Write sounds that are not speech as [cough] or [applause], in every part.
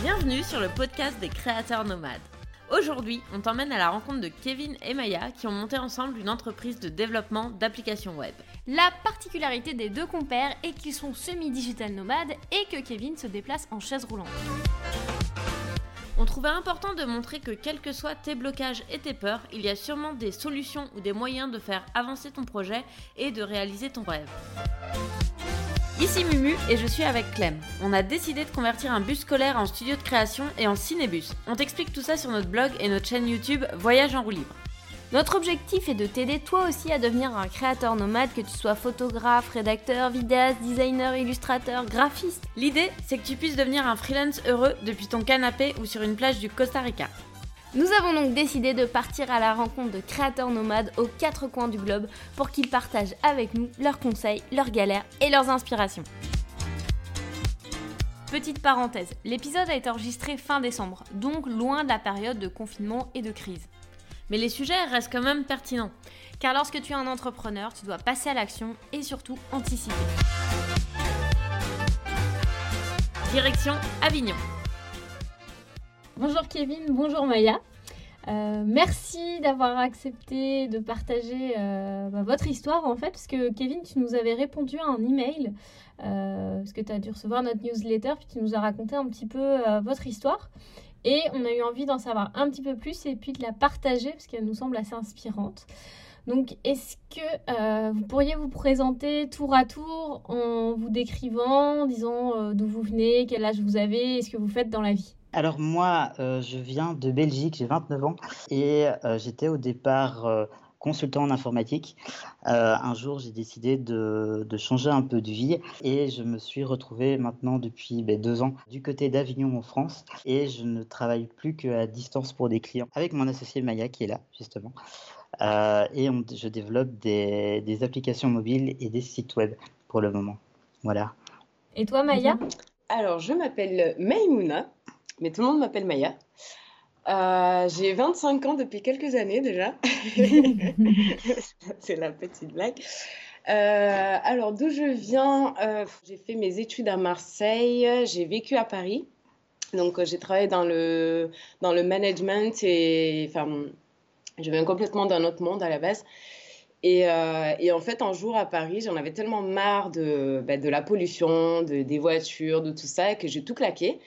Bienvenue sur le podcast des créateurs nomades. Aujourd'hui, on t'emmène à la rencontre de Kevin et Maya qui ont monté ensemble une entreprise de développement d'applications web. La particularité des deux compères est qu'ils sont semi-digital nomades et que Kevin se déplace en chaise roulante. On trouvait important de montrer que quels que soient tes blocages et tes peurs, il y a sûrement des solutions ou des moyens de faire avancer ton projet et de réaliser ton rêve. Ici Mumu et je suis avec Clem. On a décidé de convertir un bus scolaire en studio de création et en cinébus. On t'explique tout ça sur notre blog et notre chaîne YouTube Voyage en roue libre. Notre objectif est de t'aider toi aussi à devenir un créateur nomade, que tu sois photographe, rédacteur, vidéaste, designer, illustrateur, graphiste. L'idée, c'est que tu puisses devenir un freelance heureux depuis ton canapé ou sur une plage du Costa Rica. Nous avons donc décidé de partir à la rencontre de créateurs nomades aux quatre coins du globe pour qu'ils partagent avec nous leurs conseils, leurs galères et leurs inspirations. Petite parenthèse, l'épisode a été enregistré fin décembre, donc loin de la période de confinement et de crise. Mais les sujets restent quand même pertinents. Car lorsque tu es un entrepreneur, tu dois passer à l'action et surtout anticiper. Direction Avignon. Bonjour Kevin, bonjour Maya. Euh, merci d'avoir accepté de partager euh, bah, votre histoire en fait, parce que Kevin, tu nous avais répondu à un email, euh, parce que tu as dû recevoir notre newsletter, puis tu nous as raconté un petit peu votre histoire. Et on a eu envie d'en savoir un petit peu plus et puis de la partager, parce qu'elle nous semble assez inspirante. Donc, est-ce que vous pourriez vous présenter tour à tour en vous décrivant, disant d'où vous venez, quel âge vous avez, et ce que vous faites dans la vie? Alors moi, euh, je viens de Belgique, j'ai 29 ans et euh, j'étais au départ euh, consultant en informatique. un jour, j'ai décidé de, changer un peu de vie et je me suis retrouvé maintenant depuis ben, deux ans du côté d'Avignon en France et je ne travaille plus qu'à distance pour des clients avec mon associé Maya qui est là justement. et je développe des, des applications mobiles et des sites web pour le moment. Voilà. Et toi, Maya? Alors, je m'appelle Maïmouna mais tout le monde m'appelle Maya. Euh, j'ai 25 ans depuis quelques années déjà. [laughs] C'est la petite blague. Euh, alors, d'où je viens euh, J'ai fait mes études à Marseille, j'ai vécu à Paris. Donc, j'ai travaillé dans le, dans le management et enfin, je viens complètement d'un autre monde à la base. Et, et, en fait, un jour à Paris, j'en avais tellement marre de, bah, de la pollution, de, des voitures, de tout ça, que j'ai tout claqué.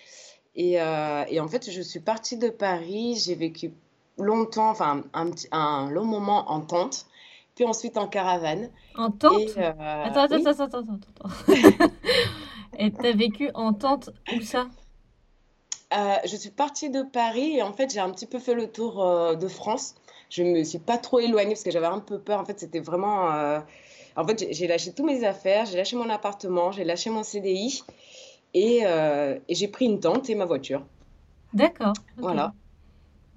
Euh, et, en fait, je suis partie de Paris, j'ai vécu longtemps, enfin un, un, long moment en tente, puis ensuite en caravane. En tente? Euh, Attends, attends, attends, attends, attends. [laughs] et tu as vécu en tente où ça? Euh, Je suis partie de Paris et en fait, j'ai un petit peu fait le tour de France. Je me suis pas trop éloignée parce que j'avais un peu peur. En fait, c'était vraiment. En fait, j'ai lâché tous mes affaires, j'ai lâché mon appartement, j'ai lâché mon CDI. Euh, et, j'ai pris une tente et ma voiture. D'accord. Voilà.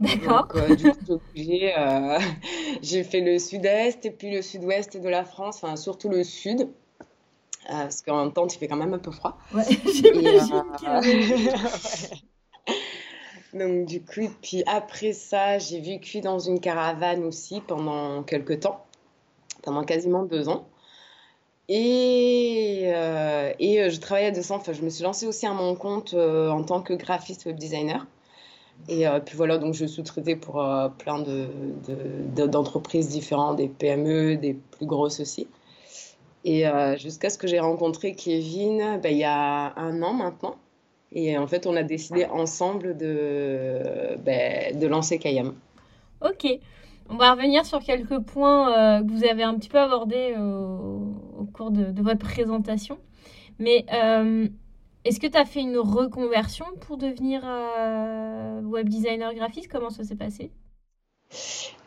D'accord. Euh, du coup, euh, [laughs] j'ai fait le sud-est et puis le sud-ouest de la France, enfin surtout le sud. parce qu'en tente, il fait quand même un peu froid. Ouais, [laughs] j'imagine. [laughs] Donc du coup, puis après ça, j'ai vécu dans une caravane aussi pendant quelques temps, pendant quasiment deux ans. Et, euh, et euh, je travaillais à Enfin, je me suis lancée aussi à mon compte euh, en tant que graphiste web designer. Et puis voilà, donc je sous-traitais pour plein d'entreprises de, différentes, des PME, des plus grosses aussi. Et jusqu'à ce que j'ai rencontré Kevin ben, il y a un an maintenant. Et en fait, on a décidé ensemble de, ben, de lancer Kayam. Ok. On va revenir sur quelques points que vous avez un petit peu abordés au cours de, votre présentation. Mais euh, est-ce que tu as fait une reconversion pour devenir euh, web designer graphiste? Comment ça s'est passé?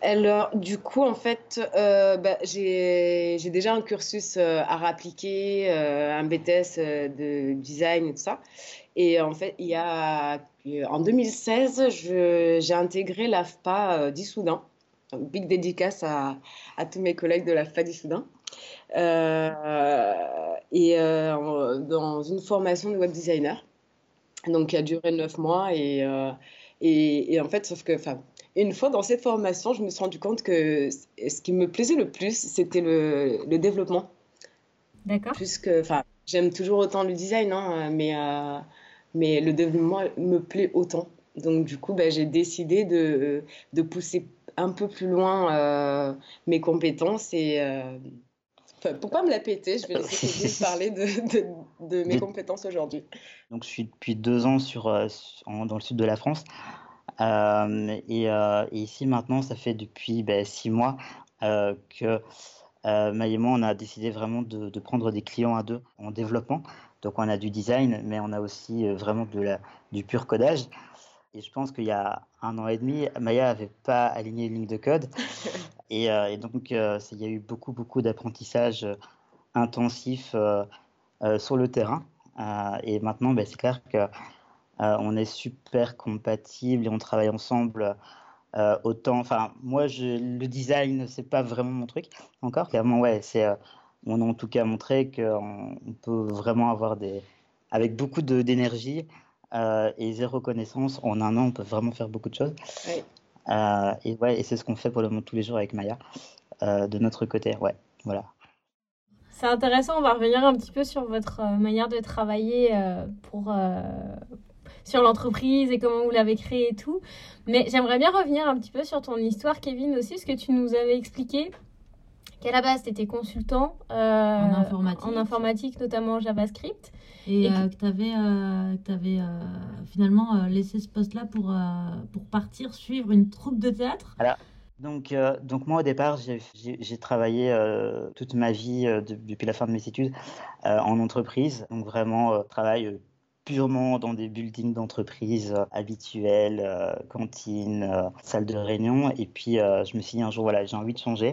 Alors, du coup, en fait, euh, bah, j'ai déjà un cursus à rappliquer, un BTS de design et tout ça. Et en fait, il y a, en 2016, j'ai intégré l'AFPA d'Issoudun. Big dédicace à, à, tous mes collègues de l'AFPA d'Issoudun. Euh, et euh, dans une formation de web designer, donc qui a duré neuf mois. Et, euh, et, et, en fait, sauf que, enfin, une fois dans cette formation, je me suis rendu compte que ce qui me plaisait le plus, c'était le, le, développement. D'accord. Puisque, enfin, j'aime toujours autant le design, hein, mais, mais le développement me plaît autant. Donc du coup, ben, j'ai décidé de, de, pousser un peu plus loin mes compétences et pour pas me la péter, je vais laisser [laughs] parler de, de, mes compétences aujourd'hui. Donc, je suis depuis deux ans sur, dans le sud de la France. Euh, et, ici, maintenant, ça fait depuis ben, six mois que euh, Maï et moi, on a décidé vraiment de, prendre des clients à deux en développement. Donc, on a du design, mais on a aussi euh, vraiment de la, du pur codage. Et je pense qu'il y a un an et demi, Maya n'avait pas aligné une ligne de code. [laughs] Et, euh, donc, il y a eu beaucoup, beaucoup d'apprentissage intensif sur le terrain. et maintenant, ben, c'est clair qu'on est super compatibles et on travaille ensemble euh, autant, enfin, moi, je, le design, c'est pas vraiment mon truc encore. Clairement, ouais, c'est, euh, on a en tout cas montré qu'on on peut vraiment avoir des, avec beaucoup d'énergie euh, et zéro connaissance, en un an, on peut vraiment faire beaucoup de choses. et ouais, et c'est ce qu'on fait pour le moment tous les jours avec Maya, de notre côté, ouais, voilà. C'est intéressant, on va revenir un petit peu sur votre manière de travailler pour, sur l'entreprise et comment vous l'avez créée et tout. Mais j'aimerais bien revenir un petit peu sur ton histoire, Kevin, aussi, parce que tu nous avais expliqué qu'à la base, tu étais consultant euh, en, informatique. en informatique, notamment JavaScript. Et, euh, que tu avais, euh, finalement laissé ce poste-là pour, pour partir suivre une troupe de théâtre? Voilà. Donc, donc moi, au départ, j'ai travaillé toute ma vie, depuis la fin de mes études, en entreprise. Donc vraiment, travail purement dans des buildings d'entreprise euh, habituels, euh, cantines, euh, salles de réunion. Et puis, je me suis dit un jour, voilà, j'ai envie de changer.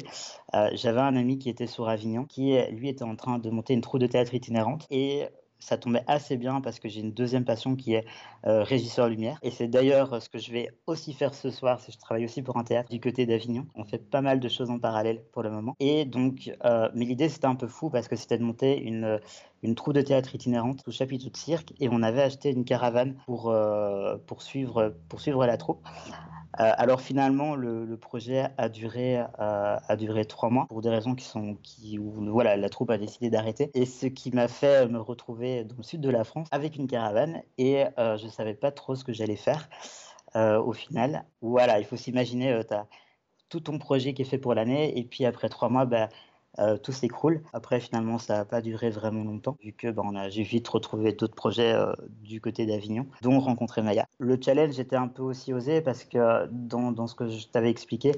J'avais un ami qui était sur Avignon, qui, lui, était en train de monter une troupe de théâtre itinérante. Et ça tombait assez bien parce que j'ai une deuxième passion qui est euh, régisseur lumière. Et c'est d'ailleurs euh, ce que je vais aussi faire ce soir, c'est je travaille aussi pour un théâtre du côté d'Avignon. On fait pas mal de choses en parallèle pour le moment. Et donc, euh, mais l'idée c'était un peu fou parce que c'était de monter une, une troupe de théâtre itinérante sous chapiteau de cirque et on avait acheté une caravane pour, pour, suivre, pour suivre la troupe. Euh, alors finalement, le, projet a duré, euh, a duré trois mois pour des raisons qui sont qui voilà la troupe a décidé d'arrêter et ce qui m'a fait me retrouver dans le sud de la France avec une caravane et euh, je savais pas trop ce que j'allais faire au final. Voilà, il faut s'imaginer, tout ton projet qui est fait pour l'année et puis après trois mois, bah, euh, tout s'écroule. Après, finalement, ça n'a pas duré vraiment longtemps, vu que ben, j'ai vite retrouvé d'autres projets euh, du côté d'Avignon, dont rencontrer Maya. Le challenge était un peu aussi osé parce que dans, dans ce que je t'avais expliqué,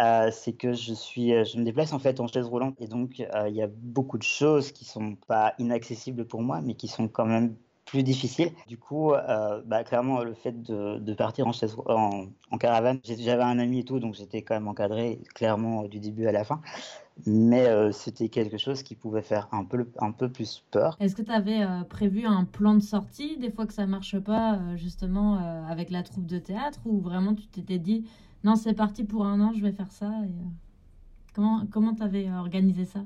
euh, c'est que je, suis, je me déplace en fait en chaise roulante et donc il y a beaucoup de choses qui sont pas inaccessibles pour moi, mais qui sont quand même plus difficiles. Du coup, bah, clairement, le fait de, de partir en, chaise, en, en caravane, j'avais un ami et tout, donc j'étais quand même encadré clairement du début à la fin mais euh, c'était quelque chose qui pouvait faire un peu, un peu plus peur. Est-ce que tu avais euh, prévu un plan de sortie des fois que ça marche pas, euh, justement, avec la troupe de théâtre, ou vraiment tu t'étais dit, non, c'est parti pour un an, je vais faire ça et, Comment comment tu avais organisé ça?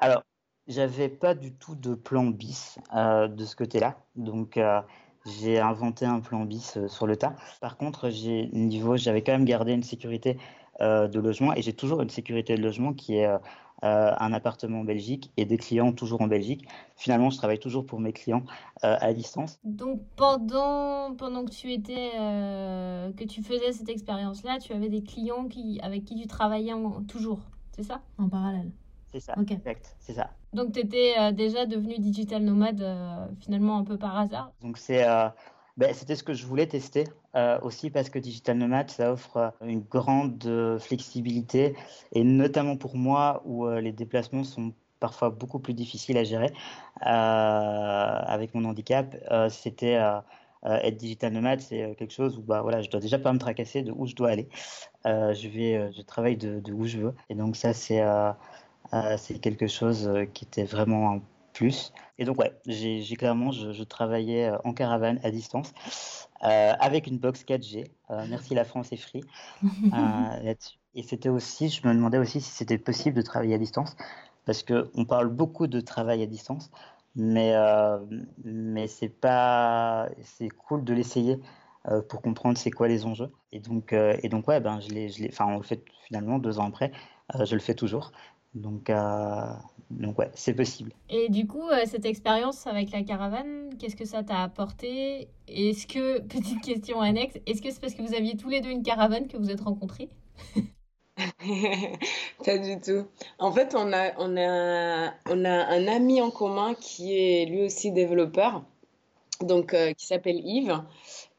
Alors, j'avais pas du tout de plan bis de ce côté-là, donc j'ai inventé un plan bis sur le tas. Par contre, j'ai niveau, j'avais quand même gardé une sécurité de logement et j'ai toujours une sécurité de logement qui est euh, euh, un appartement en Belgique et des clients toujours en Belgique. Finalement, je travaille toujours pour mes clients à distance. Donc pendant, pendant que tu étais que tu faisais cette expérience-là, tu avais des clients qui, avec qui tu travaillais toujours, c'est ça? En parallèle. C'est ça, exact, c'est ça. Donc tu étais déjà devenu digital nomade finalement un peu par hasard? Donc c'est ben, c'était ce que je voulais tester euh, aussi parce que Digital Nomad, ça offre euh, une grande euh, flexibilité et notamment pour moi où les déplacements sont parfois beaucoup plus difficiles à gérer avec mon handicap. c'était être digital nomade, c'est quelque chose où bah voilà, je dois déjà pas me tracasser de où je dois aller. je vais, je travaille de, de, où je veux et donc ça c'est c'est quelque chose qui était vraiment un plus. Et donc, ouais, j'ai clairement, je, travaillais euh, en caravane à distance euh, avec une box 4G. Euh, merci la France et Free [laughs] là-dessus. Et c'était aussi, je me demandais aussi si c'était possible de travailler à distance parce qu'on parle beaucoup de travail à distance, mais, mais c'est pas, c'est cool de l'essayer pour comprendre c'est quoi les enjeux. Et donc, et donc ouais, ben, je l'ai, enfin, on le fait finalement deux ans après, je le fais toujours. Donc, donc ouais, c'est possible. Et du coup, euh, cette expérience avec la caravane, qu'est-ce que ça t'a apporté? Est-ce que, [laughs] petite question annexe, est-ce que c'est parce que vous aviez tous les deux une caravane que vous êtes rencontrés? [laughs] Pas du tout. En fait, on a, on a, on a un ami en commun qui est lui aussi développeur, donc euh, qui s'appelle Yves.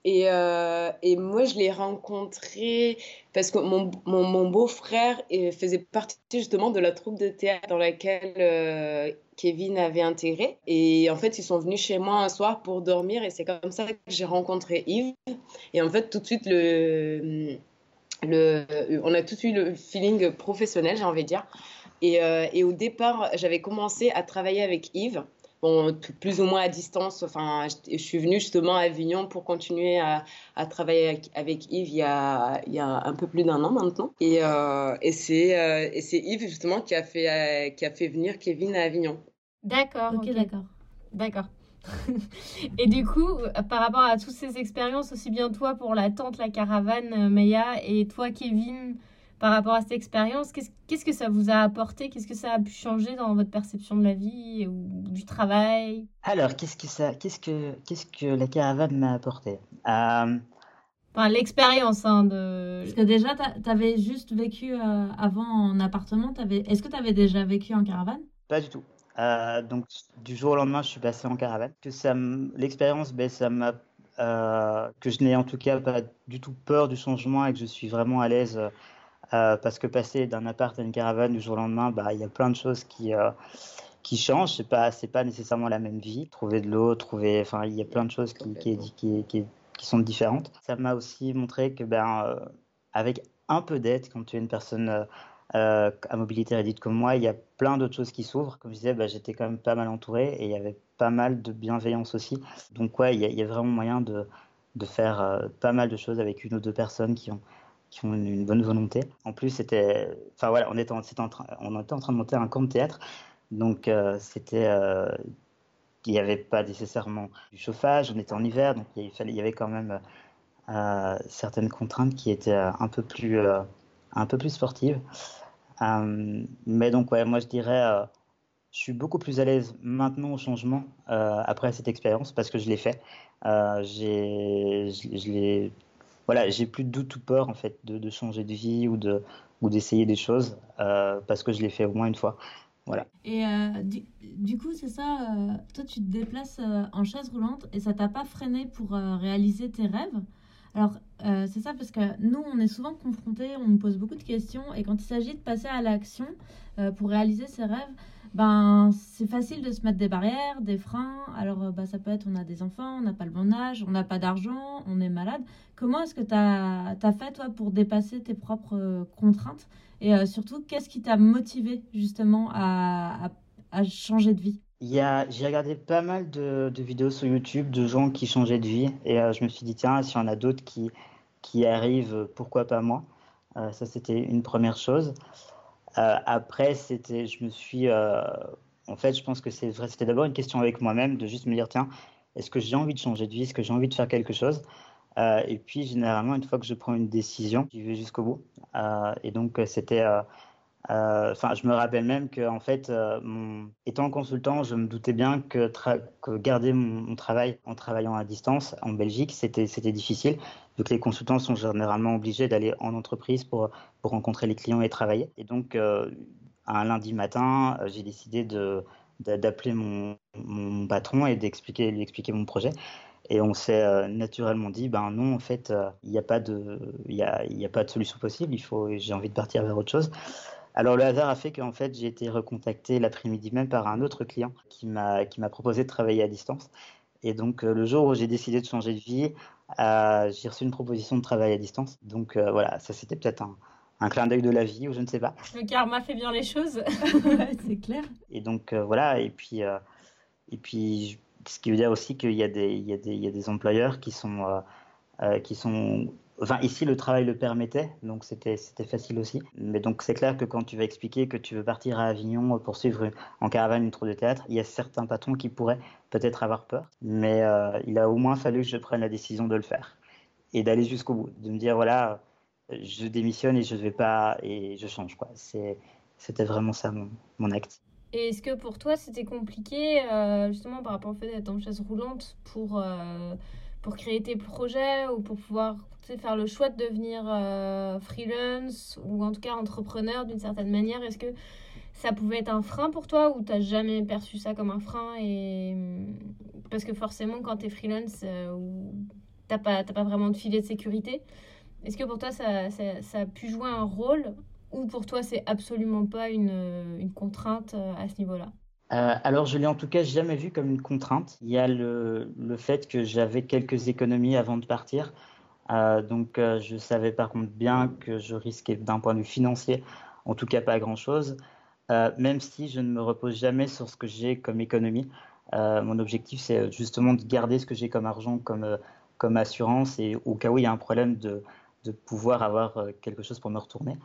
Et, euh, et, moi, je l'ai rencontré parce que mon, beau-frère faisait partie justement de la troupe de théâtre dans laquelle euh, Kevin avait intégré. Et en fait, ils sont venus chez moi un soir pour dormir et c'est comme ça que j'ai rencontré Yves. Et en fait, tout de suite, on a tout de suite le feeling professionnel, j'ai envie de dire. Euh, et au départ, j'avais commencé à travailler avec Yves bon, plus ou moins à distance. Enfin, je, suis venue justement à Avignon pour continuer à, à travailler avec, Yves il y, a, il y, a, un peu plus d'un an maintenant. Et, euh, et c'est euh, Yves justement qui a, fait, euh, qui a fait venir Kevin à Avignon. D'accord. Ok, d'accord. D'accord. [laughs] et du coup, par rapport à toutes ces expériences, aussi bien toi pour la tente, la caravane, Maya, et toi, Kevin, par rapport à cette expérience, qu'est-ce que ça vous a apporté? Qu'est-ce que ça a pu changer dans votre perception de la vie ou du travail? Alors, qu'est-ce que ça, qu'est-ce que, qu'est-ce que la caravane m'a apporté? Euh, Enfin, l'expérience hein, de. Parce que déjà, tu avais juste vécu euh, avant en appartement. Est-ce que tu avais déjà vécu en caravane? Pas du tout. Euh, donc, du jour au lendemain, je suis passé en caravane. Que ça, l'expérience, ben, ça m'a que je n'ai en tout cas pas du tout peur du changement et que je suis vraiment à l'aise euh, parce que passer d'un appart à une caravane du jour au lendemain, bah, il y a plein de choses qui, euh, qui changent. C'est pas, c'est pas nécessairement la même vie. Trouver de l'eau, trouver, enfin, il y a plein de choses qui, qui sont différentes. Ça m'a aussi montré que, ben, euh, avec un peu d'aide, quand tu es une personne à mobilité réduite comme moi, il y a plein d'autres choses qui s'ouvrent. Comme je disais, bah, j'étais quand même pas mal entouré et il y avait pas mal de bienveillance aussi. Donc, ouais, il y a, il y a vraiment moyen de, de faire pas mal de choses avec une ou deux personnes qui ont qui ont une, bonne volonté. En plus, c'était, enfin voilà, on était, en, train, on était en train de monter un camp de théâtre, donc euh, c'était, euh, il n'y avait pas nécessairement du chauffage, on était en hiver, donc il fallait, y avait quand même euh, certaines contraintes qui étaient un peu plus, un peu plus sportives. mais donc ouais, moi je dirais, je suis beaucoup plus à l'aise maintenant au changement après cette expérience parce que je l'ai fait. j'ai, je l'ai voilà, j'ai plus de doute ou peur en fait de, changer de vie ou de ou d'essayer des choses euh, parce que je l'ai fait au moins une fois. Voilà. Et euh, du, coup, c'est ça, euh, toi tu te déplaces en chaise roulante et ça t'a pas freiné pour réaliser tes rêves? Alors, c'est ça parce que nous, on est souvent confrontés, on nous pose beaucoup de questions et quand il s'agit de passer à l'action pour réaliser ses rêves, ben c'est facile de se mettre des barrières, des freins. Alors bah, ça peut être on a des enfants, on n'a pas le bon âge, on n'a pas d'argent, on est malade. Comment est-ce que tu as, fait toi pour dépasser tes propres euh, contraintes? Et euh, surtout, qu'est-ce qui t'a motivé justement à, à, changer de vie? J'ai regardé pas mal de, vidéos sur YouTube de gens qui changeaient de vie. Et je me suis dit tiens s'il y en a d'autres qui, qui arrivent pourquoi pas moi? Ça c'était une première chose après, c'était, je me suis, euh, en fait, je pense que c'est vrai, c'était d'abord une question avec moi-même de juste me dire, tiens, est-ce que j'ai envie de changer de vie, est-ce que j'ai envie de faire quelque chose? Euh, Et puis, généralement, une fois que je prends une décision, j'y vais jusqu'au bout. et donc, c'était euh, enfin, je me rappelle même que, en fait, euh, étant consultant, je me doutais bien que, garder mon, travail en travaillant à distance en Belgique, c'était difficile, les consultants sont généralement obligés d'aller en entreprise pour, pour rencontrer les clients et travailler. Et donc, euh, un lundi matin, j'ai décidé d'appeler mon, mon, patron et d'expliquer lui expliquer mon projet. Et on s'est naturellement dit, ben non, en fait, il n'y a pas de, il a, y a pas de solution possible. Il faut, j'ai envie de partir vers autre chose. Alors le hasard a fait qu'en fait j'ai été recontacté l'après-midi même par un autre client qui m'a qui m'a proposé de travailler à distance. Et donc euh, le jour où j'ai décidé de changer de vie, euh, j'ai reçu une proposition de travail à distance. Donc euh, voilà, ça c'était peut-être un, un clin d'œil de la vie ou je ne sais pas. Le karma fait bien les choses, [laughs] c'est clair. Et donc voilà, et puis et puis ce qui veut dire aussi qu'il y a des il y a des il y a des employeurs qui sont qui sont Ici, le travail le permettait, donc c'était facile aussi. Mais donc, c'est clair que quand tu vas expliquer que tu veux partir à Avignon pour suivre en caravane une troupe de théâtre, il y a certains patrons qui pourraient peut-être avoir peur. Mais euh, il a au moins fallu que je prenne la décision de le faire et d'aller jusqu'au bout, de me dire voilà, je démissionne et je vais pas et je change quoi. C'était vraiment ça mon, mon acte. Et est-ce que pour toi, c'était compliqué, euh, justement, par rapport au fait d'être en chaise roulante pour, euh, pour créer tes projets ou pour pouvoir faire le choix de devenir euh, freelance ou en tout cas entrepreneur d'une certaine manière Est-ce que ça pouvait être un frein pour toi ou t'as jamais perçu ça comme un frein et... Parce que forcément, quand tu es freelance, ou t'as pas, pas vraiment de filet de sécurité. Est-ce que pour toi, ça, ça, ça, a pu jouer un rôle ou pour toi, c'est absolument pas une, une contrainte euh, à ce niveau-là? Euh, alors, je l'ai en tout cas jamais vu comme une contrainte. Il y a le, le fait que j'avais quelques économies avant de partir. Euh, donc, euh, je savais par contre bien que je risquais d'un point de vue financier, en tout cas pas grand-chose, même si je ne me repose jamais sur ce que j'ai comme économie. mon objectif, c'est justement de garder ce que j'ai comme argent, comme, comme assurance, et au cas où il y a un problème, de, de pouvoir avoir quelque chose pour me retourner.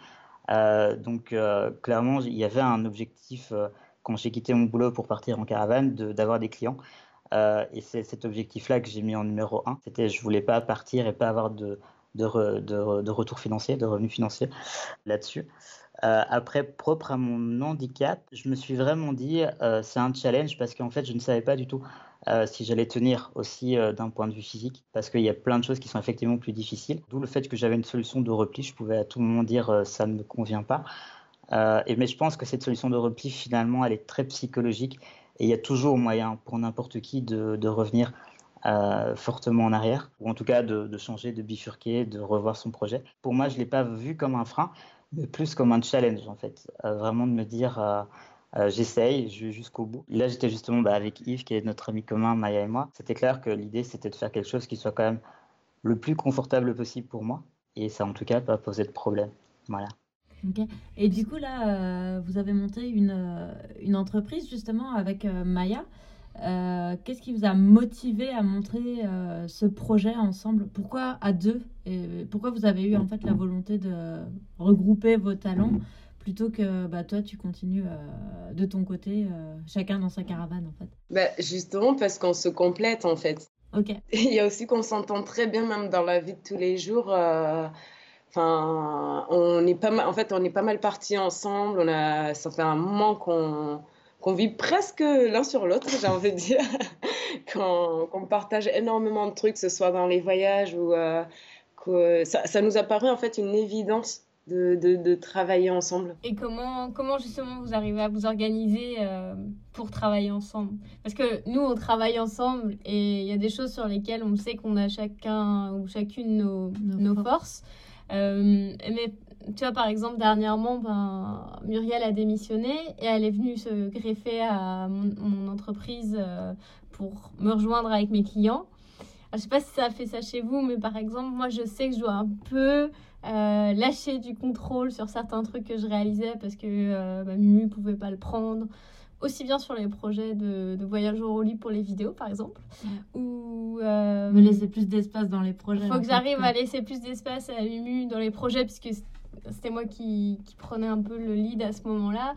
Donc clairement, il y avait un objectif quand j'ai quitté mon boulot pour partir en caravane d'avoir des clients. et c'est cet objectif-là que j'ai mis en numéro un. C'était je voulais pas partir et pas avoir de retour financier, de revenus financiers là-dessus. Euh, après, propre à mon handicap, je me suis vraiment dit, euh, c'est un challenge parce qu'en fait, je ne savais pas du tout euh, si j'allais tenir aussi d'un point de vue physique, parce qu'il y a plein de choses qui sont effectivement plus difficiles. D'où le fait que j'avais une solution de repli, je pouvais à tout moment dire ça ne me convient pas. Et, mais je pense que cette solution de repli, finalement, elle est très psychologique et il y a toujours moyen pour n'importe qui de, revenir fortement en arrière, ou en tout cas de, changer, de bifurquer, de revoir son projet. Pour moi, je ne l'ai pas vu comme un frein, mais plus comme un challenge en fait, vraiment de me dire euh, euh, j'essaye, jusqu'au bout. Là j'étais justement bah, avec Yves qui est notre ami commun, Maya et moi. C'était clair que l'idée c'était de faire quelque chose qui soit quand même le plus confortable possible pour moi et ça en tout cas pas poser de problème. Voilà. Et du coup là, euh, vous avez monté une, une entreprise justement avec Maya. Euh, qu'est-ce qui vous a motivé à montrer euh, ce projet ensemble? Pourquoi à deux? Et Pourquoi vous avez eu en fait la volonté de regrouper vos talents plutôt que bah, toi tu continues euh, de ton côté, chacun dans sa caravane en fait? Bah, Justement parce qu'on se complète en fait. Ok. [laughs] Il y a aussi qu'on s'entend très bien même dans la vie de tous les jours. Enfin, on est pas mal. En fait, on est pas mal partis ensemble. On a, ça fait un moment qu'on vit presque l'un sur l'autre, j'ai envie de dire, [laughs] qu'on partage énormément de trucs, que ce soit dans les voyages ou euh, que ça, ça, nous a paru en fait une évidence de, de, de, travailler ensemble. Et comment, comment justement vous arrivez à vous organiser euh, pour travailler ensemble? Parce que nous, on travaille ensemble et il y a des choses sur lesquelles on sait qu'on a chacun ou chacune nos, nos, nos forces. Mais tu vois, par exemple, dernièrement, ben, Muriel a démissionné et elle est venue se greffer à mon, entreprise euh, pour me rejoindre avec mes clients. je ne sais pas si ça fait ça chez vous, mais par exemple, moi, je sais que je dois un peu euh, lâcher du contrôle sur certains trucs que je réalisais parce que euh, bah, Mumu ne pouvait pas le prendre aussi bien sur les projets de, de voyage au lit pour les vidéos, par exemple. Ou euh, me laisser plus d'espace dans les projets. Il faut que j'arrive à laisser plus d'espace à Mumu dans les projets, puisque c'était moi qui, qui, prenais un peu le lead à ce moment-là.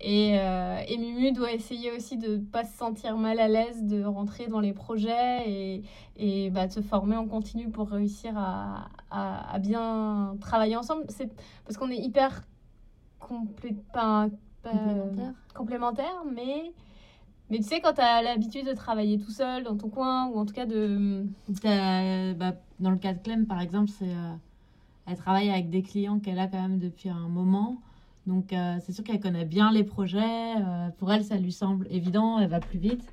Et, euh, et, Mumu doit essayer aussi de ne pas se sentir mal à l'aise de rentrer dans les projets et, et bah, de se former en continu pour réussir à, à, à bien travailler ensemble. C'est parce qu'on est hyper complé pas, complémentaire. complémentaire, mais mais tu sais, quand tu as l'habitude de travailler tout seul dans ton coin, ou en tout cas de. Bah, dans le cas de Clem, par exemple, c'est. Euh, elle travaille avec des clients qu'elle a quand même depuis un moment. Donc, euh, c'est sûr qu'elle connaît bien les projets. Euh, pour elle, ça lui semble évident, elle va plus vite.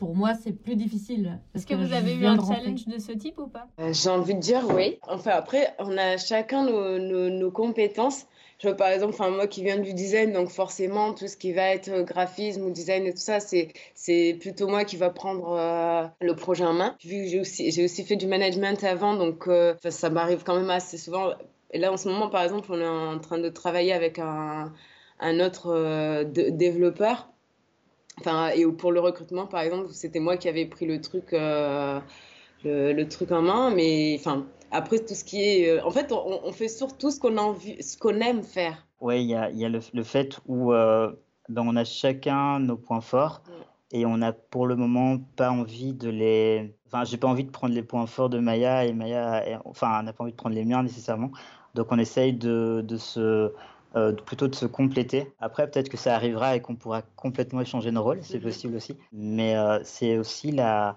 Pour moi, c'est plus difficile. Est-ce que, vous avez eu un challenge de ce type ou pas? J'ai envie de dire oui. Enfin, après, on a chacun nos, nos, nos compétences. Par exemple, moi qui viens du design, donc forcément, tout ce qui va être euh, graphisme ou design et tout ça, c'est plutôt moi qui va prendre euh, le projet en main. Vu que j'ai aussi, fait du management avant, donc euh, ça m'arrive quand même assez souvent. Là, en ce moment, par exemple, on est en train de travailler avec un, autre développeur. Et pour le recrutement, par exemple, c'était moi qui avais pris le truc, le, truc en main. Mais enfin, après, tout ce qui est. Euh, en fait, on, on fait surtout ce qu'on qu'on aime faire. Oui, il y a, y a le, le, fait où euh, ben on a chacun nos points forts et on n'a pour le moment pas envie de les. Enfin, j'ai pas envie de prendre les points forts de Maya et Maya, enfin, n'a pas envie de prendre les miens nécessairement. Donc, on essaye de, de se plutôt de se compléter. Après, peut-être que ça arrivera et qu'on pourra complètement échanger nos rôles, c'est mhm. possible aussi. Mais c'est aussi la,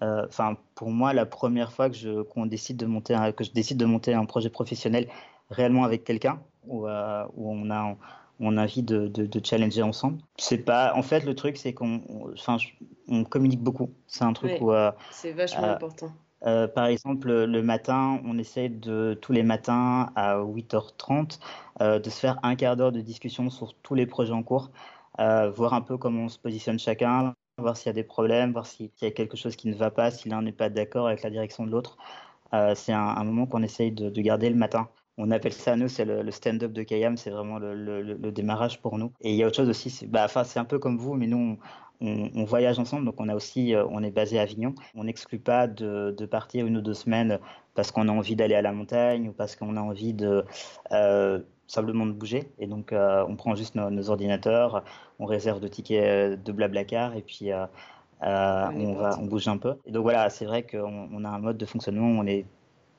enfin pour moi la première fois que je qu'on décide de monter que je décide de monter un projet professionnel réellement avec quelqu'un où, où on a on a envie de, de, challenger ensemble. C'est pas, en fait, le truc, c'est qu'on, enfin, on communique beaucoup. C'est un truc où. Euh, c'est vachement euh, important. Euh, par exemple, le matin, on essaie de tous les matins à 8h30 de se faire un quart d'heure de discussion sur tous les projets en cours, voir un peu comment on se positionne chacun, voir s'il y a des problèmes, voir s'il y a quelque chose qui ne va pas, si l'un n'est pas d'accord avec la direction de l'autre. c'est un, moment qu'on essaye de, de, garder le matin on appelle ça, nous, c'est le, stand-up de Kayam, c'est vraiment le, démarrage pour nous. Et il y a autre chose aussi, c'est bah, un peu comme vous, mais nous, on, voyage ensemble, donc on a aussi, euh, on est basé à Avignon. On n'exclut pas de, partir une ou deux semaines parce qu'on a envie d'aller à la montagne ou parce qu'on a envie de euh, simplement de bouger. Et donc, euh, on prend juste nos, ordinateurs, on réserve de tickets de Blablacar et puis on, va, on bouge un peu. Et donc voilà, c'est vrai qu'on on a un mode de fonctionnement où on est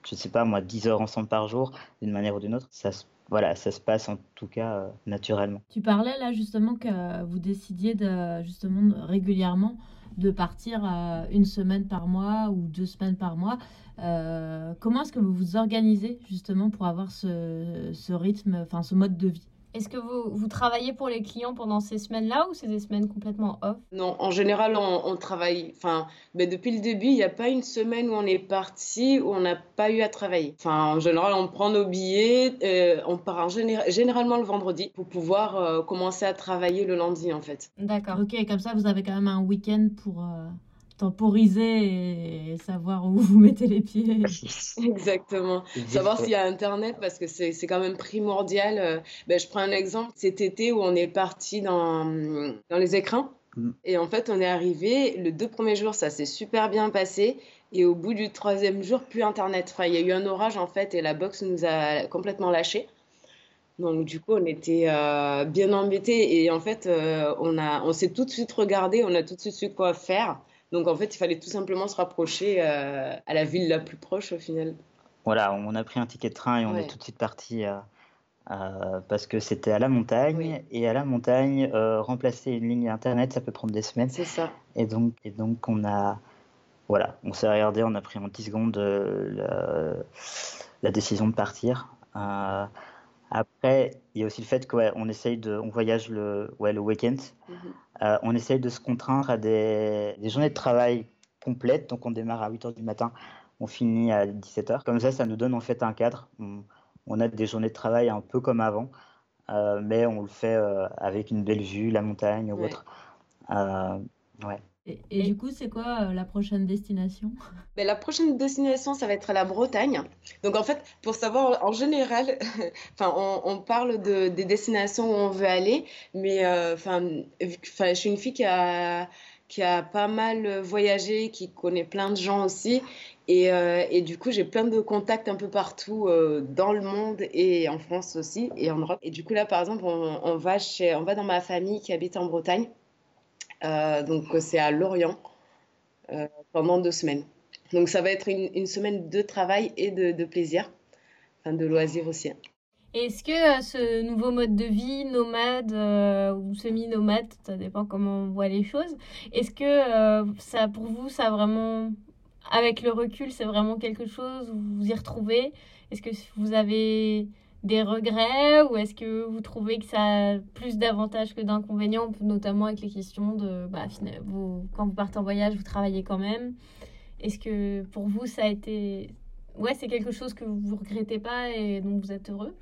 je sais pas moi, 10 heures ensemble par jour, d'une manière ou d'une autre, ça voilà, ça se passe en tout cas euh, naturellement. Tu parlais là justement que vous décidiez justement régulièrement de partir euh, une semaine par mois ou deux semaines par mois. Euh, comment est-ce que vous vous organisez justement pour avoir ce, ce rythme, enfin ce mode de vie? Est-ce que vous, vous, travaillez pour les clients pendant ces semaines-là ou c'est des semaines complètement off Non, en général, on, travaille. Enfin, ben depuis le début, il n'y a pas une semaine où on est parti où on n'a pas eu à travailler. Enfin, en général, on prend nos billets, euh, on part en généralement le vendredi pour pouvoir euh, commencer à travailler le lundi, en fait. D'accord. Ok, comme ça, vous avez quand même un week-end pour. Euh, temporiser et savoir où [laughs] vous mettez les pieds. [laughs] Exactement. Savoir s'il y a Internet parce que c'est quand même primordial. Euh, ben, je prends un exemple. Cet été où on est parti dans, dans les écrins. Mm. Et en fait, on est arrivé, le deux premiers jours, ça s'est super bien passé. Et au bout du troisième jour, plus Internet. Enfin, il y a eu un orage en fait et la box nous a complètement lâchés. Donc du coup, on était euh, bien embêtés et en fait, euh, on, a, on s'est tout de suite regardé, on a tout de suite su quoi faire. Donc en fait, il fallait tout simplement se rapprocher euh, à la ville la plus proche au final. Voilà, on a pris un ticket de train et on est tout de suite parti euh, euh, parce que c'était à la montagne. Et à la montagne, remplacer une ligne internet, ça peut prendre des semaines. C'est ça. Et donc, et donc on a, voilà, on s'est regardé, on a pris en 10 secondes la, la, décision de partir. Après, il y a aussi le fait qu'on essaye de, on voyage le, ouais, le week-end. Mhm. Euh, on essaye de se contraindre à des, journées de travail complètes. Donc, on démarre à 8 h du matin, on finit à 17 h. Comme ça, ça nous donne en fait un cadre. On, a des journées de travail un peu comme avant, euh, mais on le fait euh, avec une belle vue, la montagne ou autre. ouais. Et, du coup, c'est quoi euh, la prochaine destination? Ben, La prochaine destination, ça va être la Bretagne. Donc en fait, pour savoir, en général, [laughs] enfin, on, parle de, des destinations où on veut aller, mais euh, enfin, je suis une fille qui a, qui a pas mal voyagé, qui connaît plein de gens aussi. Et, euh, et du coup, j'ai plein de contacts un peu partout dans le monde et en France aussi et en Europe. Et du coup, là, par exemple, on, on, va, chez, on va dans ma famille qui habite en Bretagne. Euh, donc c'est à Lorient euh, pendant deux semaines. Donc ça va être une, semaine de travail et de, plaisir, enfin de loisirs aussi. Est-ce que euh, ce nouveau mode de vie, nomade ou semi-nomade, ça dépend comment on voit les choses, est-ce que ça, pour vous, ça vraiment, avec le recul, c'est vraiment quelque chose où vous y retrouvez? Est-ce que vous avez des regrets ou est-ce que vous trouvez que ça a plus d'avantages que d'inconvénients, notamment avec les questions de bah, vous, quand vous partez en voyage, vous travaillez quand même. Est-ce que pour vous ça a été ouais c'est quelque chose que vous regrettez pas et dont vous êtes heureux?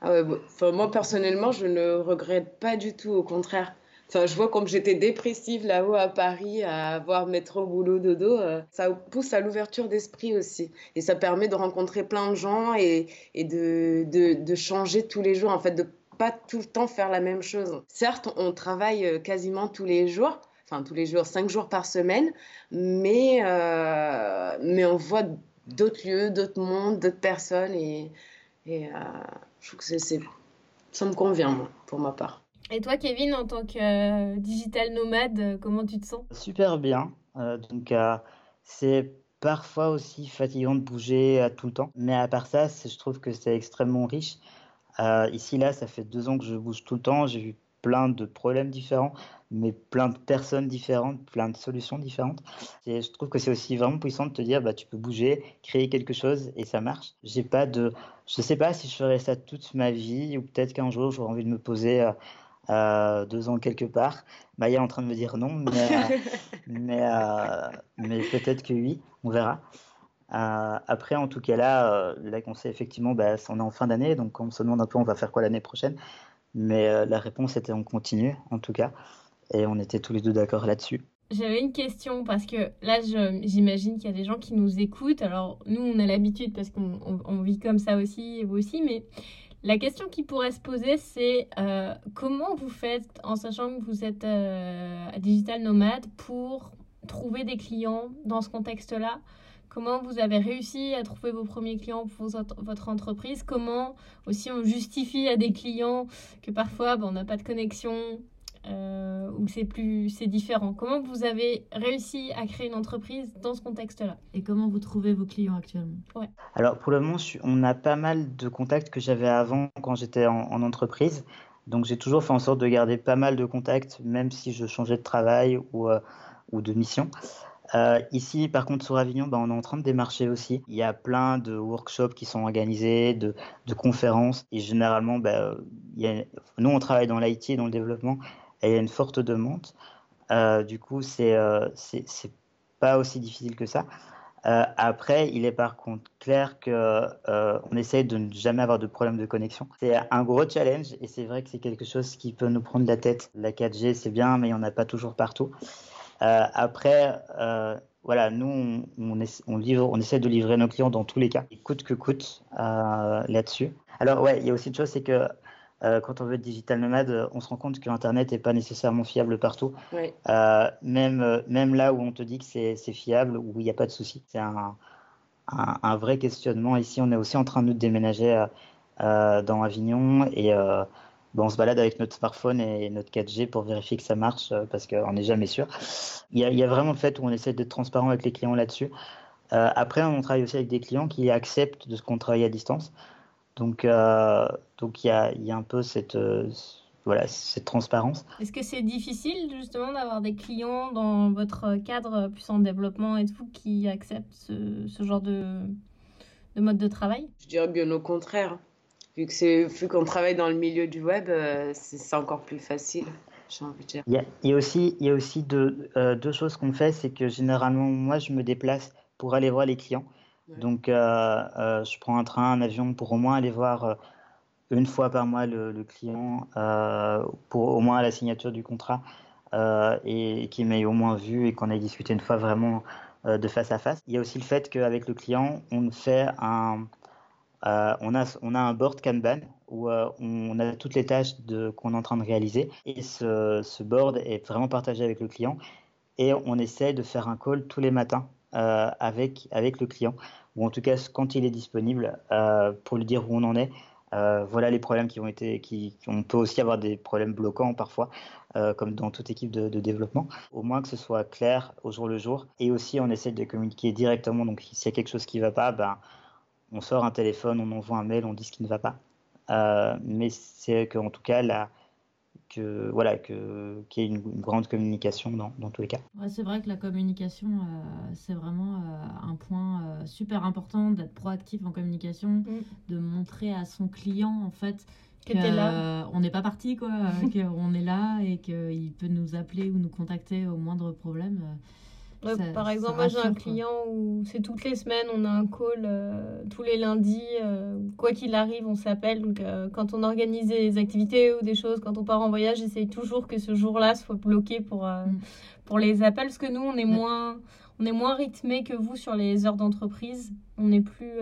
Ah ouais, enfin, moi personnellement je ne regrette pas du tout, au contraire je vois comme j'étais dépressive là-haut à Paris, à avoir métro, boulot, dodo. Euh, ça pousse à l'ouverture d'esprit aussi. Et ça permet de rencontrer plein de gens et, de, changer tous les jours, en fait, de pas tout le temps faire la même chose. Certes, on travaille euh, quasiment tous les jours, enfin tous les jours, cinq jours par semaine, mais, euh, on voit d'autres lieux, d'autres mondes, d'autres personnes et, je trouve que ça me convient, moi, pour ma part. Et toi, Kevin, en tant que euh, digital nomade, euh, comment tu te sens? Super bien. Euh, donc, c'est parfois aussi fatigant de bouger tout le temps. Mais à part ça, je trouve que c'est extrêmement riche. ici, là, ça fait deux ans que je bouge tout le temps. J'ai eu plein de problèmes différents, mais plein de personnes différentes, plein de solutions différentes. Et je trouve que c'est aussi vraiment puissant de te dire, bah, tu peux bouger, créer quelque chose et ça marche. J'ai pas de, je sais pas si je ferais ça toute ma vie ou peut-être qu'un jour j'aurais envie de me poser euh deux ans quelque part. Maya est en train de me dire non, mais, euh, [laughs] mais, euh, mais peut-être que oui, on verra. après, en tout cas, là, là on sait effectivement, bah, on est en fin d'année, donc on se demande un peu on va faire quoi l'année prochaine. Mais euh, la réponse était on continue, en tout cas. Et on était tous les deux d'accord là-dessus. J'avais une question parce que là, j'imagine qu'il y a des gens qui nous écoutent. Alors, nous, on a l'habitude parce qu'on vit comme ça aussi, et vous aussi, mais la question qui pourrait se poser, c'est euh, comment vous faites, en sachant que vous êtes euh, digital nomade, pour trouver des clients dans ce contexte-là? Comment vous avez réussi à trouver vos premiers clients pour votre entreprise? Comment aussi on justifie à des clients que parfois ben, on n'a pas de connexion euh, ou c'est plus c'est différent Comment vous avez réussi à créer une entreprise dans ce contexte-là? Et comment vous trouvez vos clients actuellement? Ouais. Alors pour le moment, on a pas mal de contacts que j'avais avant quand j'étais en, entreprise. Donc j'ai toujours fait en sorte de garder pas mal de contacts, même si je changeais de travail ou, euh, ou de mission. Euh, ici, par contre, sur Avignon, bah, on est en train de démarcher aussi. Il y a plein de workshops qui sont organisés, de, conférences. Et généralement, bah, nous, on travaille dans l'IT et dans le développement. Il y a une forte demande. Euh, du coup, c'est euh, c'est pas aussi difficile que ça. après, il est par contre clair qu'on on essaye de ne jamais avoir de problème de connexion. C'est un gros challenge et c'est vrai que c'est quelque chose qui peut nous prendre la tête. La 4G, c'est bien, mais il n'y en a pas toujours partout. Euh, après, euh, voilà, nous, on, on, essaie de livrer nos clients dans tous les cas, coûte que coûte euh, là-dessus. Alors, ouais, il y a aussi une chose, c'est que quand on veut être digital nomade, on se rend compte que Internet n'est pas nécessairement fiable partout. même, même là où on te dit que c'est fiable, où il n'y a pas de souci. C'est un, un, vrai questionnement. Ici, on est aussi en train de nous déménager dans Avignon et on se balade avec notre smartphone et notre 4G pour vérifier que ça marche euh, parce qu'on n'est jamais sûr. Il y, a, vraiment le fait où on essaie d'être transparent avec les clients là-dessus. Euh, après, on travaille aussi avec des clients qui acceptent de ce qu'on travaille à distance. Donc, euh, donc il y, a, il y a un peu cette, voilà, cette transparence. Est-ce que c'est difficile justement d'avoir des clients dans votre cadre plus en développement? Et tout qui acceptent ce, ce genre de, de mode de travail? Je dirais bien au contraire vu que c'est vu qu'on travaille dans le milieu du web, euh, c'est encore plus facile. J'ai envie de dire. Il y a, aussi, il y a aussi deux, euh, deux choses qu'on fait, c'est que généralement moi je me déplace pour aller voir les clients. Donc euh, je prends un train, un avion pour au moins aller voir une fois par mois le, client, pour au moins la signature du contrat et, qu'il m'ait au moins vu et qu'on ait discuté une fois vraiment de face à face. Il y a aussi le fait qu'avec le client on fait un euh, on, a, on a un board Kanban où euh, on a toutes les tâches qu'on est en train de réaliser et ce, board est vraiment partagé avec le client et on essaie de faire un call tous les matins euh, avec, avec le client ou en tout cas quand il est disponible pour lui dire où on en est. voilà les problèmes qui ont été, qui, on peut aussi avoir des problèmes bloquants parfois, comme dans toute équipe de, développement. Au moins que ce soit clair au jour le jour. Et aussi, on essaie de communiquer directement. Donc, s'il y a quelque chose qui ne va pas, ben, on sort un téléphone, on envoie un mail, on dit ce qui ne va pas. Euh, mais c'est qu'en tout cas, là, que voilà que qu'il y ait une, grande communication dans, dans, tous les cas. c'est vrai que la communication euh, c'est vraiment euh, un point super important d'être proactif en communication, mm. de montrer à son client en fait qu'on n'est pas parti quoi, [laughs] qu'on est là et qu'il peut nous appeler ou nous contacter au moindre problème par exemple, moi j'ai un client où c'est toutes les semaines, on a un call euh, tous les lundis, euh, quoi qu'il arrive, on s'appelle. Donc euh, quand on organise des activités ou des choses, quand on part en voyage, j'essaye toujours que ce jour-là soit bloqué pour, mm. pour les appels, parce que nous, on est moins on est moins rythmé que vous sur les heures d'entreprise. On est plus,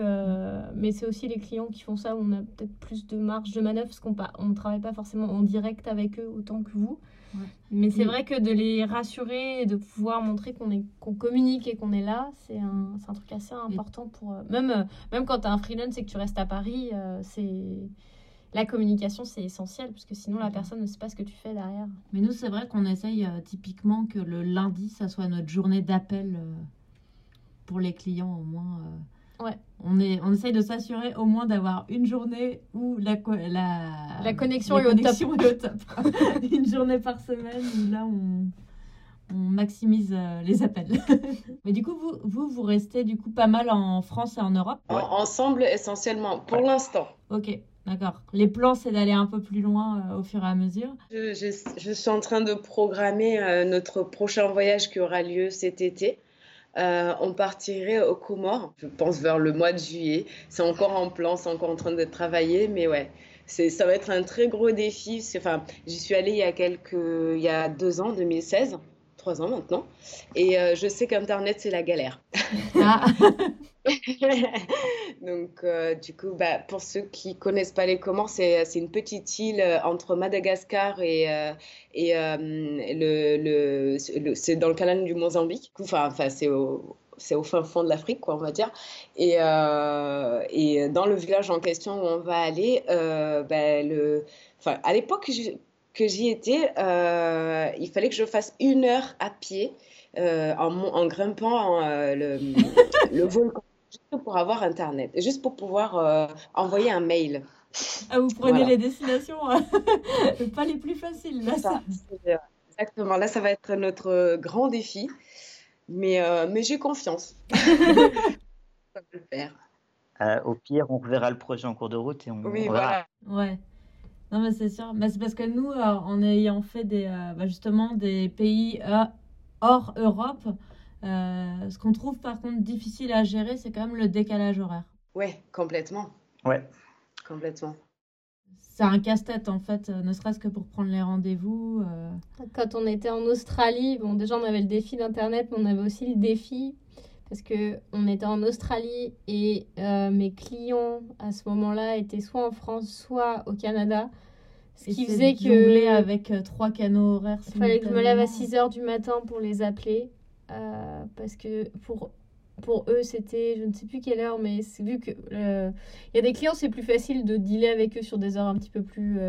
mais c'est aussi les clients qui font ça. Où on a peut-être plus de marge de manœuvre parce qu'on ne travaille pas forcément en direct avec eux autant que vous. Mais c'est vrai que de les rassurer et de pouvoir montrer qu'on est qu'on communique et qu'on est là, c'est un, un, truc assez important pour euh, même euh, même quand tu as un freelance et que tu restes à Paris, euh, c'est la communication c'est essentiel parce que sinon la personne ne sait pas ce que tu fais derrière. Mais nous c'est vrai qu'on essaye typiquement que le lundi ça soit notre journée d'appel pour les clients au moins Ouais. On, est, on essaye de s'assurer au moins d'avoir une journée où la, la, la connexion, est, au top. [laughs] une journée par semaine où là, on, on maximise euh, les appels. [laughs] Mais du coup, vous, vous, vous restez du coup pas mal en France et en Europe? Ensemble, essentiellement, pour l'instant. Ok. D'accord. Les plans, c'est d'aller un peu plus loin euh, au fur et à mesure? Je, je, suis en train de programmer euh, notre prochain voyage qui aura lieu cet été. Euh, on partirait aux Comores, je pense vers le mois de juillet. C'est encore en plan, c'est encore en train de travailler, mais ouais, ça va être un très gros défi. Enfin, j'y suis allée il y a quelques, il y a deux ans, 2016 trois ans maintenant. Et euh, je sais qu'Internet, c'est la galère. Ah. [laughs] Donc, euh, du coup, bah, pour ceux qui connaissent pas les Comores, c'est, c'est une petite île euh, entre Madagascar et, et le, le, c'est dans le canal du Mozambique. Enfin, enfin c'est au, c'est au fin fond de l'Afrique, quoi, on va dire. Et, et dans le village en question où on va aller, bah, le, enfin, à l'époque, que j'y étais, euh, il fallait que je fasse une heure à pied euh, en, en, grimpant euh, le, [laughs] le, volcan juste pour avoir Internet, juste pour pouvoir envoyer un mail. Ah, vous prenez les destinations [laughs] pas les plus faciles. Là, ça, exactement, là ça va être notre grand défi, mais, mais j'ai confiance. [laughs] ça peut le faire. au pire, on verra le projet en cours de route et on, oui, Voilà. Ouais. Non, mais c'est sûr. Mais c'est parce que nous, euh, en ayant fait des, euh, bah, justement des pays euh, hors Europe, ce qu'on trouve par contre difficile à gérer, c'est quand même le décalage horaire. Ouais, complètement. Ouais. Complètement. C'est un casse-tête en fait, ne serait-ce que pour prendre les rendez-vous. Quand on était en Australie, bon déjà on avait le défi d'Internet, mais on avait aussi le défi parce que on était en Australie et mes clients à ce moment-là étaient soit en France, soit au Canada. Ce qui faisait que. avec euh, trois canaux horaires. Il fallait que je me lève à 6 h du matin pour les appeler. Euh, parce que pour, pour eux, c'était, je ne sais plus quelle heure, mais vu que. Euh, il y a des clients, c'est plus facile de dealer avec eux sur des heures un petit peu plus.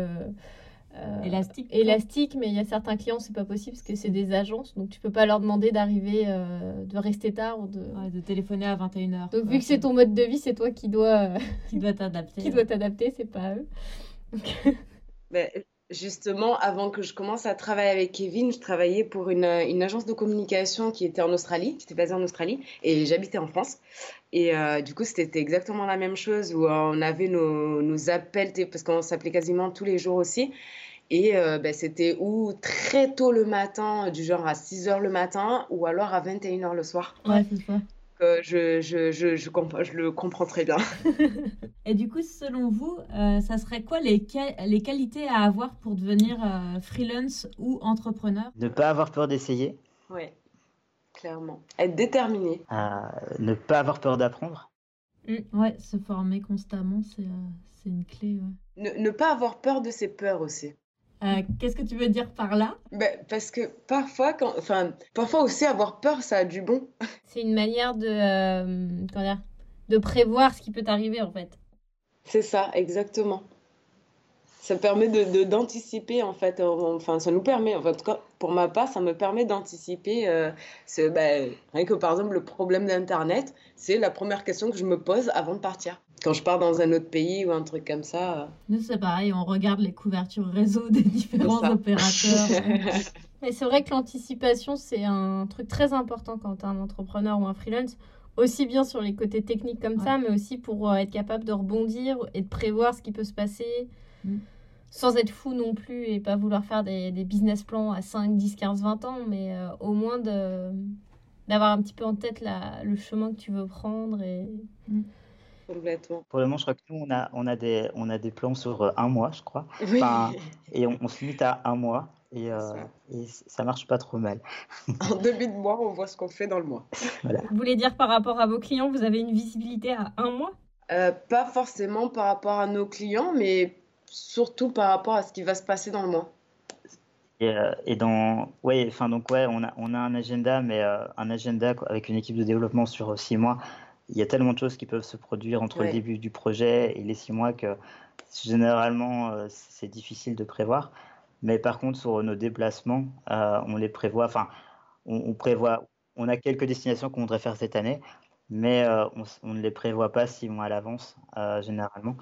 Élastiques. Élastique, mais il y a certains clients, c'est pas possible parce que c'est des agences, donc tu peux pas leur demander d'arriver, de rester tard ou de... de téléphoner à 21h. Donc vu que c'est ton mode de vie, c'est toi qui dois... [laughs] qui doit t'adapter. qui doit t'adapter, c'est pas eux. [laughs] Ben, justement, avant que je commence à travailler avec Kevin, je travaillais pour une, une, agence de communication qui était en Australie, qui était basée en Australie, et j'habitais en France. Et euh, du coup, c'était exactement la même chose où on avait nos, nos appels, parce qu'on s'appelait quasiment tous les jours aussi. Et euh, ben, c'était ou très tôt le matin, du genre à 6 h le matin, ou alors à 21 h le soir. Ouais, c'est ça je, je, je, je, je, le comprends très bien. [laughs] Et du coup, selon vous, euh, ça serait quoi les, les qualités à avoir pour devenir euh, freelance ou entrepreneur? Ne pas avoir peur d'essayer. Oui, clairement. Être déterminé. Euh, ne pas avoir peur d'apprendre. Mm. Ouais, se former constamment, c'est une clé. Ne, ne pas avoir peur de ses peurs aussi. Euh, qu'est-ce que tu veux dire par là? Ben, Parce que parfois, quand, enfin, parfois aussi avoir peur, ça a du bon. [laughs] C'est une manière de, euh, dire, de prévoir ce qui peut arriver en fait. C'est ça, exactement. Ça permet de d'anticiper en fait. Enfin, ça nous permet, en tout cas pour ma part, ça me permet d'anticiper. Euh, ben, rien que par exemple le problème d'internet, c'est la première question que je me pose avant de partir quand je pars dans un autre pays ou un truc comme ça. Euh. Nous, c'est pareil, on regarde les couvertures réseau [laughs] des différents opérateurs. [laughs] Mais c'est vrai que l'anticipation, c'est un truc très important quand tu es un entrepreneur ou un freelance. Aussi bien sur les côtés techniques comme ça, mais aussi pour euh, être capable de rebondir et de prévoir ce qui peut se passer. Mm. Sans être fou non plus et pas vouloir faire des, des business plans à 5, 10, 15, 20 ans, mais euh, au moins d'avoir un petit peu en tête la, le chemin que tu veux prendre et, mm. Complètement. Pour le moment, je crois que nous, on a, on a, des, on a des plans sur euh, un mois, je crois. et on, se limite à un mois. Et, euh, ça. et, ça marche pas trop mal. en début de mois, on voit ce qu'on fait dans le mois. Voilà. Vous voulez dire par rapport à vos clients, vous avez une visibilité à un mois? Euh, Pas forcément par rapport à nos clients, mais surtout par rapport à ce qui va se passer dans le mois. Et, euh, et dans, ouais, enfin donc ouais, on a, on a un agenda, mais un agenda avec une équipe de développement sur six mois il y a tellement de choses qui peuvent se produire entre le début du projet et les six mois que généralement euh, c'est difficile de prévoir. Mais par contre, sur nos déplacements, euh, on les prévoit. Enfin, on, prévoit. On a quelques destinations qu'on voudrait faire cette année, mais on, ne les prévoit pas six mois à l'avance, généralement.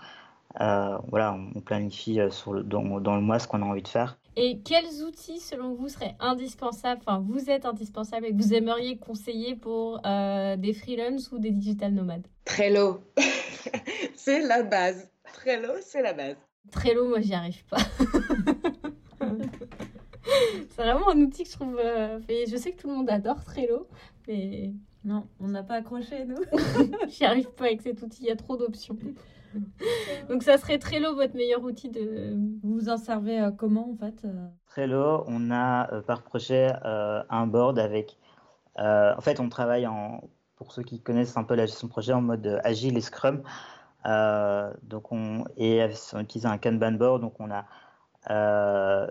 voilà, on, planifie sur le, dans, dans, le mois ce qu'on a envie de faire. Et quels outils, selon vous, seraient indispensables, enfin, vous êtes indispensable et que vous aimeriez conseiller pour des freelances ou des digital nomades? Trello, [laughs] c'est la base. Trello, c'est la base. Trello, moi, j'y arrive pas. [laughs] c'est vraiment un outil que je trouve. Euh, je sais que tout le monde adore Trello, mais. Non, on n'a pas accroché, nous. [laughs] j'y arrive pas avec cet outil, il y a trop d'options. [laughs] Donc, ça serait Trello votre meilleur outil de. Vous vous en servez euh, comment, en fait euh Trello, on a par projet un board avec. en fait, on travaille en. Pour ceux qui connaissent un peu la gestion de projet en mode agile et scrum, euh, donc on, et on utilise un Kanban board, donc on a, euh,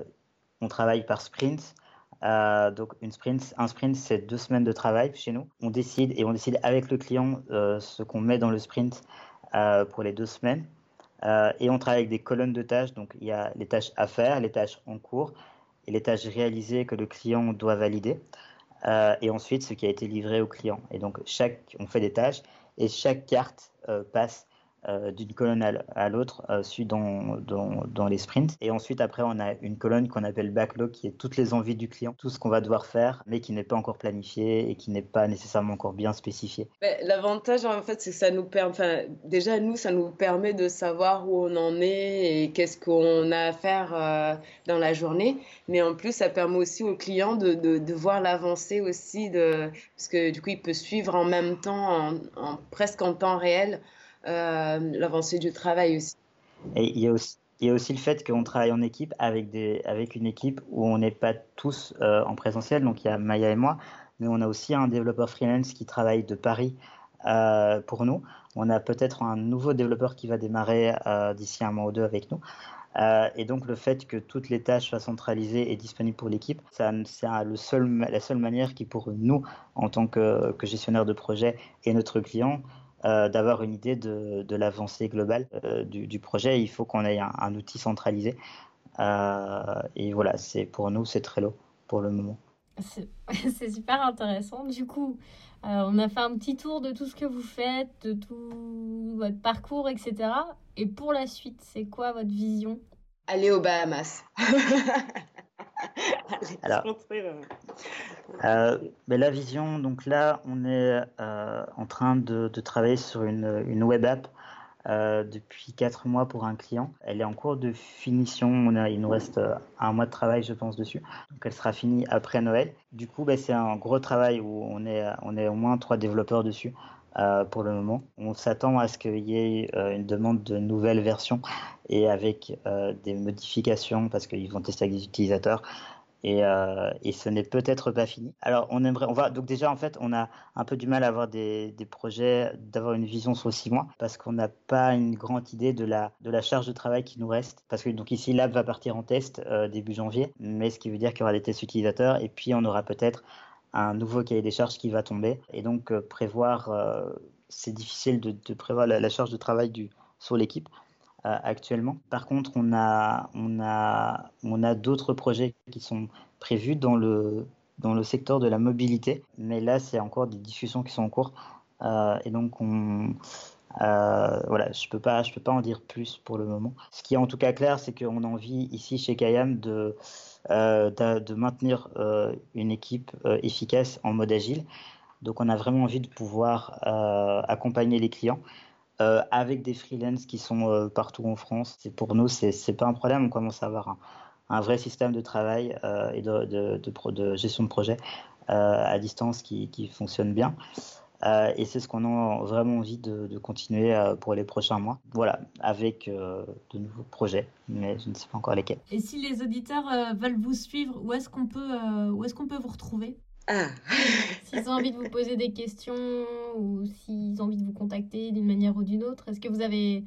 on travaille par sprint. Euh, donc une sprint, un sprint, c'est deux semaines de travail chez nous. On décide et on décide avec le client ce qu'on met dans le sprint pour les deux semaines. et on travaille avec des colonnes de tâches. Donc il y a les tâches à faire, les tâches en cours et les tâches réalisées que le client doit valider. et ensuite ce qui a été livré au client. Et donc chaque, on fait des tâches et chaque carte passe euh, d'une colonne à l'autre, euh, suit dans, dans, les sprints. Et ensuite, après, on a une colonne qu'on appelle backlog, qui est toutes les envies du client, tout ce qu'on va devoir faire, mais qui n'est pas encore planifié et qui n'est pas nécessairement encore bien spécifié. L'avantage, en fait, c'est que ça nous permet, déjà, nous, ça nous permet de savoir où on en est et qu'est-ce qu'on a à faire euh, dans la journée. Mais en plus, ça permet aussi au client de, de, voir l'avancée aussi, parce que du coup, il peut suivre en même temps, en, presque en temps réel, euh, l'avancée du travail aussi. Et il y a aussi, le fait qu'on travaille en équipe avec, une équipe où on n'est pas tous euh, en présentiel, donc il y a Maya et moi, mais on a aussi un développeur freelance qui travaille de Paris euh, pour nous. On a peut-être un nouveau développeur qui va démarrer d'ici un mois ou deux avec nous. et donc le fait que toutes les tâches soient centralisées et disponibles pour l'équipe, c'est la seule manière qui pour nous, en tant que gestionnaire de projet et notre client, euh, d'avoir une idée de, de l'avancée globale euh, du, du, projet. Il faut qu'on ait un, outil centralisé. Euh, et voilà, c'est pour nous, c'est Trello pour le moment. C'est [laughs] super intéressant. Du coup, on a fait un petit tour de tout ce que vous faites, de tout votre parcours, etc. Et pour la suite, c'est quoi votre vision? Aller aux Bahamas. [laughs] Alors, euh, ben, la vision, donc là, on est euh, en train de, travailler sur une, une web app euh, depuis 4 mois pour un client. Elle est en cours de finition. On a, il nous reste un mois de travail, je pense, dessus. Donc, elle sera finie après Noël. Du coup, ben, c'est un gros travail où on est, on est au moins trois développeurs dessus. Pour le moment. On s'attend à ce qu'il y ait une demande de nouvelles versions et avec des modifications parce qu'ils vont tester avec des utilisateurs et, euh, et ce n'est peut-être pas fini. Alors, on aimerait, on va, donc déjà, en fait, on a un peu du mal à avoir des, projets, d'avoir une vision sur six mois, parce qu'on n'a pas une grande idée de la, de la charge de travail qui nous reste. Parce que, donc ici, l'app va partir en test euh, début janvier, mais ce qui veut dire qu'il y aura des tests utilisateurs, et puis on aura peut-être un nouveau cahier des charges qui va tomber. Et donc, euh, prévoir, euh, c'est difficile de, prévoir la, charge de travail sur l'équipe. Euh, actuellement. Par contre, on a, on a, on a d'autres projets qui sont prévus dans le, dans le secteur de la mobilité, mais là, c'est encore des discussions qui sont en cours. Et donc, on, euh, voilà, je peux peux pas en dire plus pour le moment. Ce qui est en tout cas clair, c'est qu'on a envie ici chez Kayam de, euh, de, maintenir euh, une équipe efficace en mode agile. Donc, on a vraiment envie de pouvoir accompagner les clients. Avec des freelances qui sont partout en France. C'est pour nous, c'est pas un problème. On commence à avoir un, vrai système de travail et de, de, gestion de projet à distance qui, qui, fonctionne bien. Et c'est ce qu'on a vraiment envie de, continuer pour les prochains mois. Voilà, avec de nouveaux projets, mais je ne sais pas encore lesquels. Et si les auditeurs veulent vous suivre, où est-ce qu'on peut, où est-ce qu'on peut vous retrouver? Ah. [laughs] S'ils ont envie de vous poser des questions ou s'ils ont envie de vous contacter d'une manière ou d'une autre, est-ce que vous avez...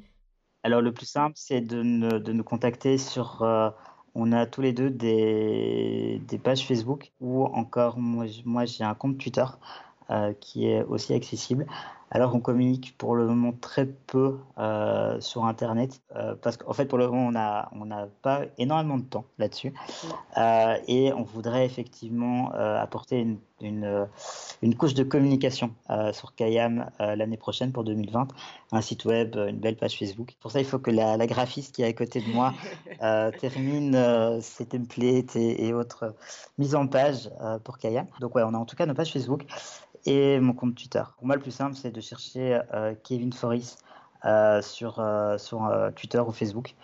Alors le plus simple, c'est de, de, nous contacter sur... Euh, on a tous les deux des, des pages Facebook ou encore moi, moi j'ai un compte Twitter euh, qui est aussi accessible. alors on communique pour le moment très peu euh, sur Internet euh, parce qu'en fait pour le moment on n'a on pas énormément de temps là-dessus et on voudrait effectivement apporter une, une, une, couche de communication sur Kayam l'année prochaine pour 2020, un site web, une belle page Facebook. Pour ça il faut que la, la graphiste qui est à côté de moi [laughs] termine ses templates et, et, autres mises en page pour Kayam. Donc ouais on a en tout cas nos pages Facebook et mon compte Twitter. Pour moi, le plus simple, c'est de chercher euh, Kevin Forris euh, sur, euh, sur Twitter ou Facebook.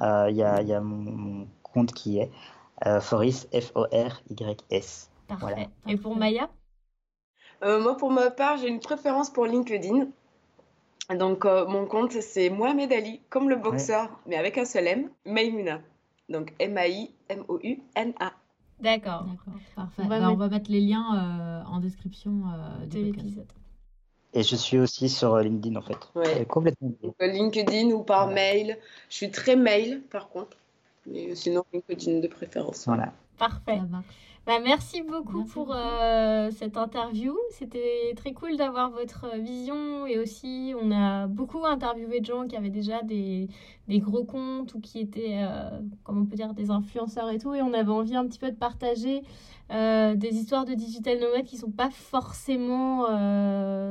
Il y a, y, a, mon, compte qui est Foris, F-O-R-Y-S. Parfait. Et pour Maya? Moi, pour ma part, j'ai une préférence pour LinkedIn. Donc, mon compte, c'est Mohamed Ali, comme le boxeur, mais avec un seul M, Maïmouna. Donc, M-A-I-M-O-U-N-A. D'accord. Parfait. On va, bah, on va, mettre les liens euh, en description euh, de l'épisode. Et je suis aussi sur euh, LinkedIn en fait. Ouais. Complètement. LinkedIn ou par mail. Je suis très mail par contre. Mais sinon LinkedIn de préférence. Voilà. Parfait. Bah, merci beaucoup pour euh, cette interview. C'était très cool d'avoir votre vision et aussi on a beaucoup interviewé de gens qui avaient déjà des, des gros comptes ou qui étaient, euh, comment on peut dire, des influenceurs et tout. Et on avait envie un petit peu de partager euh, des histoires de digital nomades qui sont pas forcément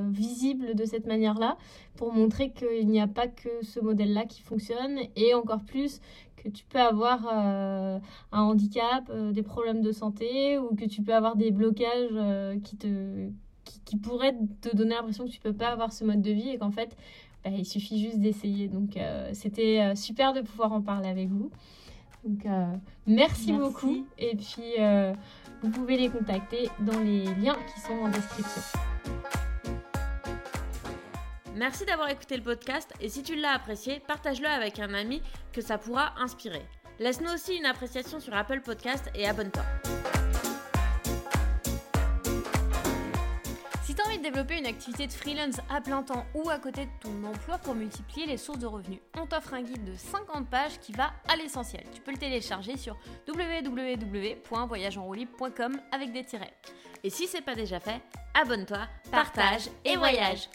visibles de cette manière-là pour montrer qu'il n'y a pas que ce modèle-là qui fonctionne et encore plus que tu peux avoir euh, un handicap, euh, des problèmes de santé ou que tu peux avoir des blocages euh, qui, te, qui, pourraient te donner l'impression que tu peux pas avoir ce mode de vie et qu'en fait, bah, il suffit juste d'essayer. Donc, c'était super de pouvoir en parler avec vous. Donc, merci, merci, beaucoup. Et puis, vous pouvez les contacter dans les liens qui sont en description. Merci d'avoir écouté le podcast et si tu l'as apprécié, partage-le avec un ami que ça pourra inspirer. Laisse-nous aussi une appréciation sur Apple Podcast et abonne-toi. Développer une activité de freelance à plein temps ou à côté de ton emploi pour multiplier les sources de revenus, on t'offre un guide de 50 pages qui va à l'essentiel. Tu peux le télécharger sur www.voyageonroulib.com avec des tirets. Et si c'est pas déjà fait, abonne-toi, partage et voyage.